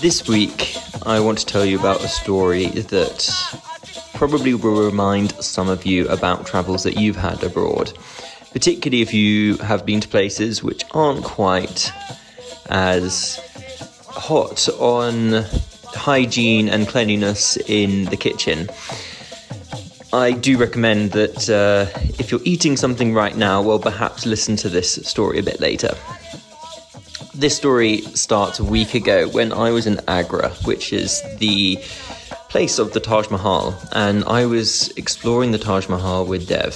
This week, I want to tell you about a story that probably will remind some of you about travels that you've had abroad, particularly if you have been to places which aren't quite as hot on hygiene and cleanliness in the kitchen. I do recommend that uh, if you're eating something right now, well, perhaps listen to this story a bit later. This story starts a week ago when I was in Agra, which is the place of the Taj Mahal, and I was exploring the Taj Mahal with Dev.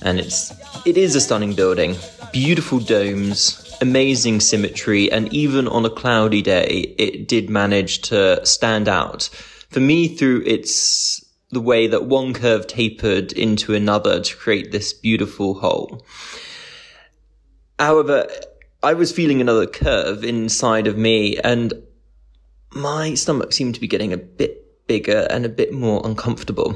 And it's it is a stunning building, beautiful domes, amazing symmetry, and even on a cloudy day, it did manage to stand out. For me, through its the way that one curve tapered into another to create this beautiful whole. However, I was feeling another curve inside of me and my stomach seemed to be getting a bit bigger and a bit more uncomfortable.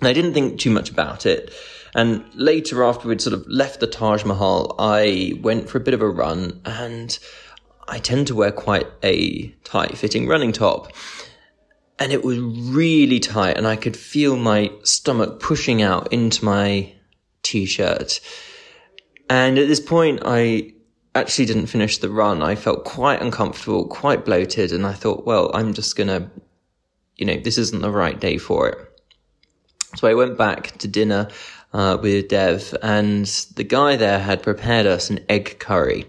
And I didn't think too much about it. And later, after we'd sort of left the Taj Mahal, I went for a bit of a run and I tend to wear quite a tight fitting running top. And it was really tight and I could feel my stomach pushing out into my t-shirt. And at this point, I actually didn't finish the run. I felt quite uncomfortable, quite bloated, and I thought, well, I'm just gonna, you know, this isn't the right day for it. So I went back to dinner uh, with Dev, and the guy there had prepared us an egg curry.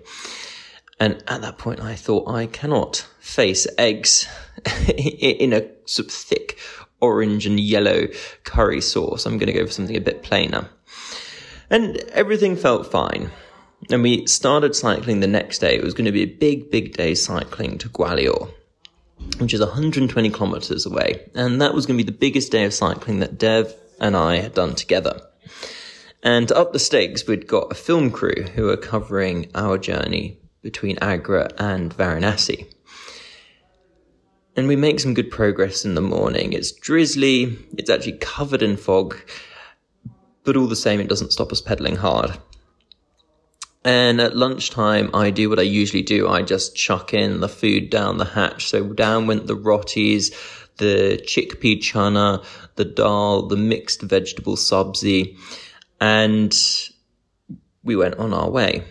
And at that point, I thought, I cannot face eggs in a sort of thick orange and yellow curry sauce. I'm going to go for something a bit plainer. And everything felt fine. And we started cycling the next day. It was going to be a big, big day cycling to Gwalior, which is 120 kilometers away. And that was going to be the biggest day of cycling that Dev and I had done together. And up the stakes, we'd got a film crew who were covering our journey between Agra and Varanasi. And we make some good progress in the morning. It's drizzly, it's actually covered in fog, but all the same, it doesn't stop us pedaling hard. And at lunchtime, I do what I usually do. I just chuck in the food down the hatch. So down went the rotis, the chickpea chana, the dal, the mixed vegetable sabzi, and we went on our way.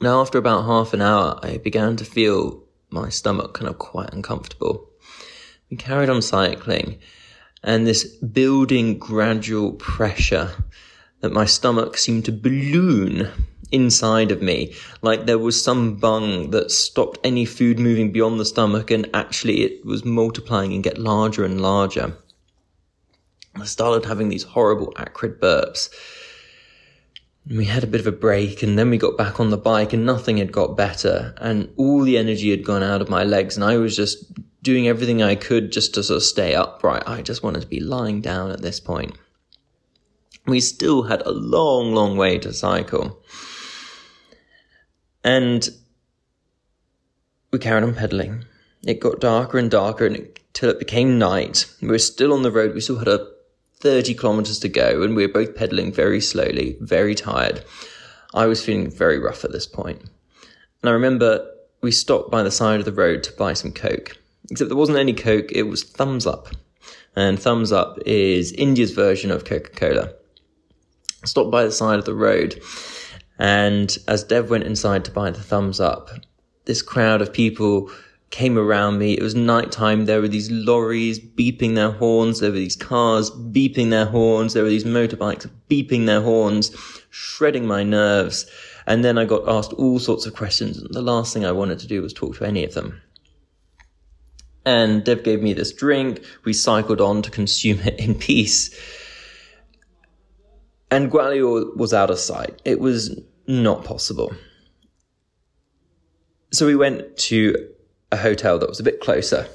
Now, after about half an hour, I began to feel my stomach kind of quite uncomfortable. We carried on cycling, and this building gradual pressure that my stomach seemed to balloon inside of me, like there was some bung that stopped any food moving beyond the stomach, and actually it was multiplying and get larger and larger. I started having these horrible acrid burps. We had a bit of a break, and then we got back on the bike, and nothing had got better, and all the energy had gone out of my legs, and I was just doing everything I could just to sort of stay upright. I just wanted to be lying down at this point we still had a long, long way to cycle. And we carried on pedaling. It got darker and darker until it became night. We were still on the road. We still had a 30 kilometers to go and we were both pedaling very slowly, very tired. I was feeling very rough at this point. And I remember we stopped by the side of the road to buy some Coke. Except there wasn't any Coke, it was Thums Up. And Thums Up is India's version of Coca Cola stopped by the side of the road. And as Dev went inside to buy the Thums Up, this crowd of people came around me. It was nighttime. There were these lorries beeping their horns. There were these cars beeping their horns. There were these motorbikes beeping their horns, shredding my nerves. And then I got asked all sorts of questions. And the last thing I wanted to do was talk to any of them. And Dev gave me this drink. We cycled on to consume it in peace. And Gwalior was out of sight. It was not possible. So we went to a hotel that was a bit closer.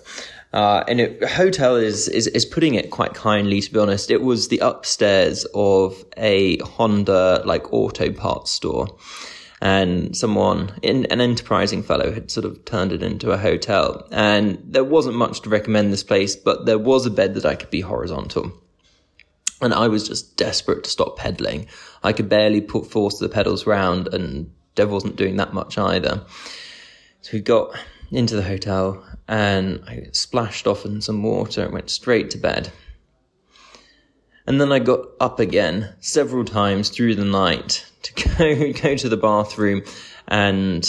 Uh, and a hotel is, is, is putting it quite kindly, to be honest. It was the upstairs of a Honda, like, auto parts store. And someone, in, an enterprising fellow had sort of turned it into a hotel. And there wasn't much to recommend this place, but there was a bed that I could be horizontal. And I was just desperate to stop pedaling. I could barely put force the pedals round and Dev wasn't doing that much either. So we got into the hotel and I splashed off in some water and went straight to bed. And then I got up again several times through the night to go, go to the bathroom and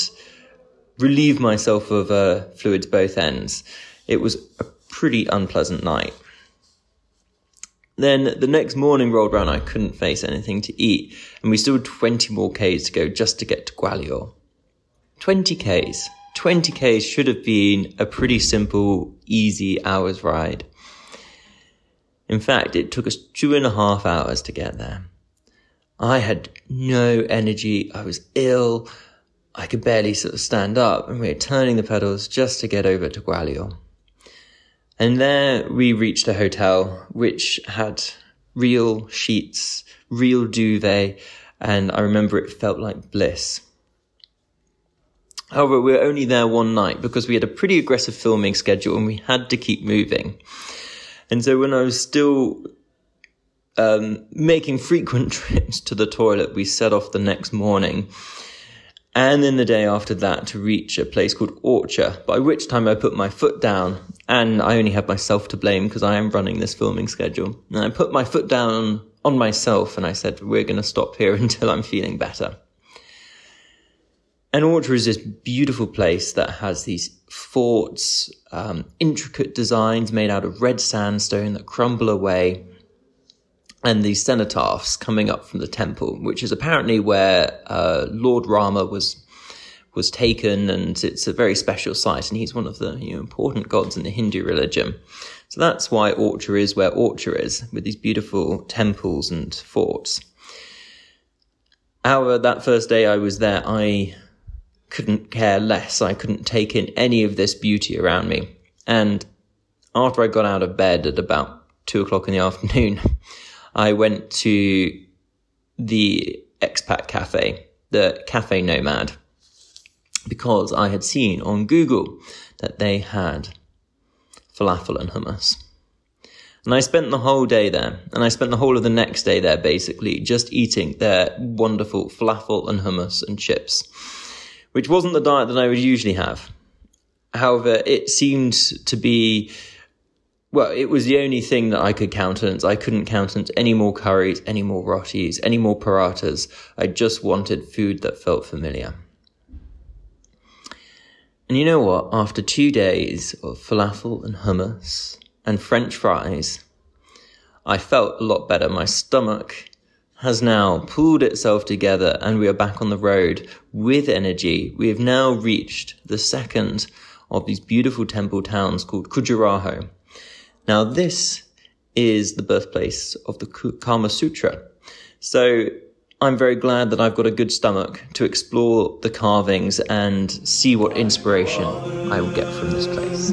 relieve myself of uh, fluids both ends. It was a pretty unpleasant night. Then the next morning rolled around, I couldn't face anything to eat, and we still had 20 more Ks to go just to get to Gwalior. 20 Ks. 20 Ks should have been a pretty simple, easy hour's ride. In fact, it took us two and a half hours to get there. I had no energy. I was ill. I could barely sort of stand up and we were turning the pedals just to get over to Gwalior. And there we reached a hotel which had real sheets, real duvet, and I remember it felt like bliss. However, we were only there one night because we had a pretty aggressive filming schedule and we had to keep moving. And so when I was still um, making frequent trips to the toilet, we set off the next morning. And then the day after that to reach a place called Orchha, by which time I put my foot down and I only have myself to blame because I am running this filming schedule. And I put my foot down on myself and I said, we're going to stop here until I'm feeling better. And Orchha is this beautiful place that has these forts, um, intricate designs made out of red sandstone that crumble away, and these cenotaphs coming up from the temple, which is apparently where uh, Lord Rama was was taken, and it's a very special site, and he's one of the you know, important gods in the Hindu religion. So that's why Orchha is where Orchha is, with these beautiful temples and forts. However, that first day I was there, I couldn't care less. I couldn't take in any of this beauty around me. And after I got out of bed at about two o'clock in the afternoon, I went to the expat cafe, the Cafe Nomad, because I had seen on Google that they had falafel and hummus. And I spent the whole day there, and I spent the whole of the next day there basically just eating their wonderful falafel and hummus and chips which wasn't the diet that I would usually have. However, it seemed to be, well, it was the only thing that I could countenance. I couldn't countenance any more curries, any more rotis, any more parathas. I just wanted food that felt familiar. And you know what? After two days of falafel and hummus and french fries, I felt a lot better. My stomach has now pulled itself together and we are back on the road with energy. We have now reached the second of these beautiful temple towns called Khajuraho. Now this is the birthplace of the Kama Sutra. So I'm very glad that I've got a good stomach to explore the carvings and see what inspiration I will get from this place.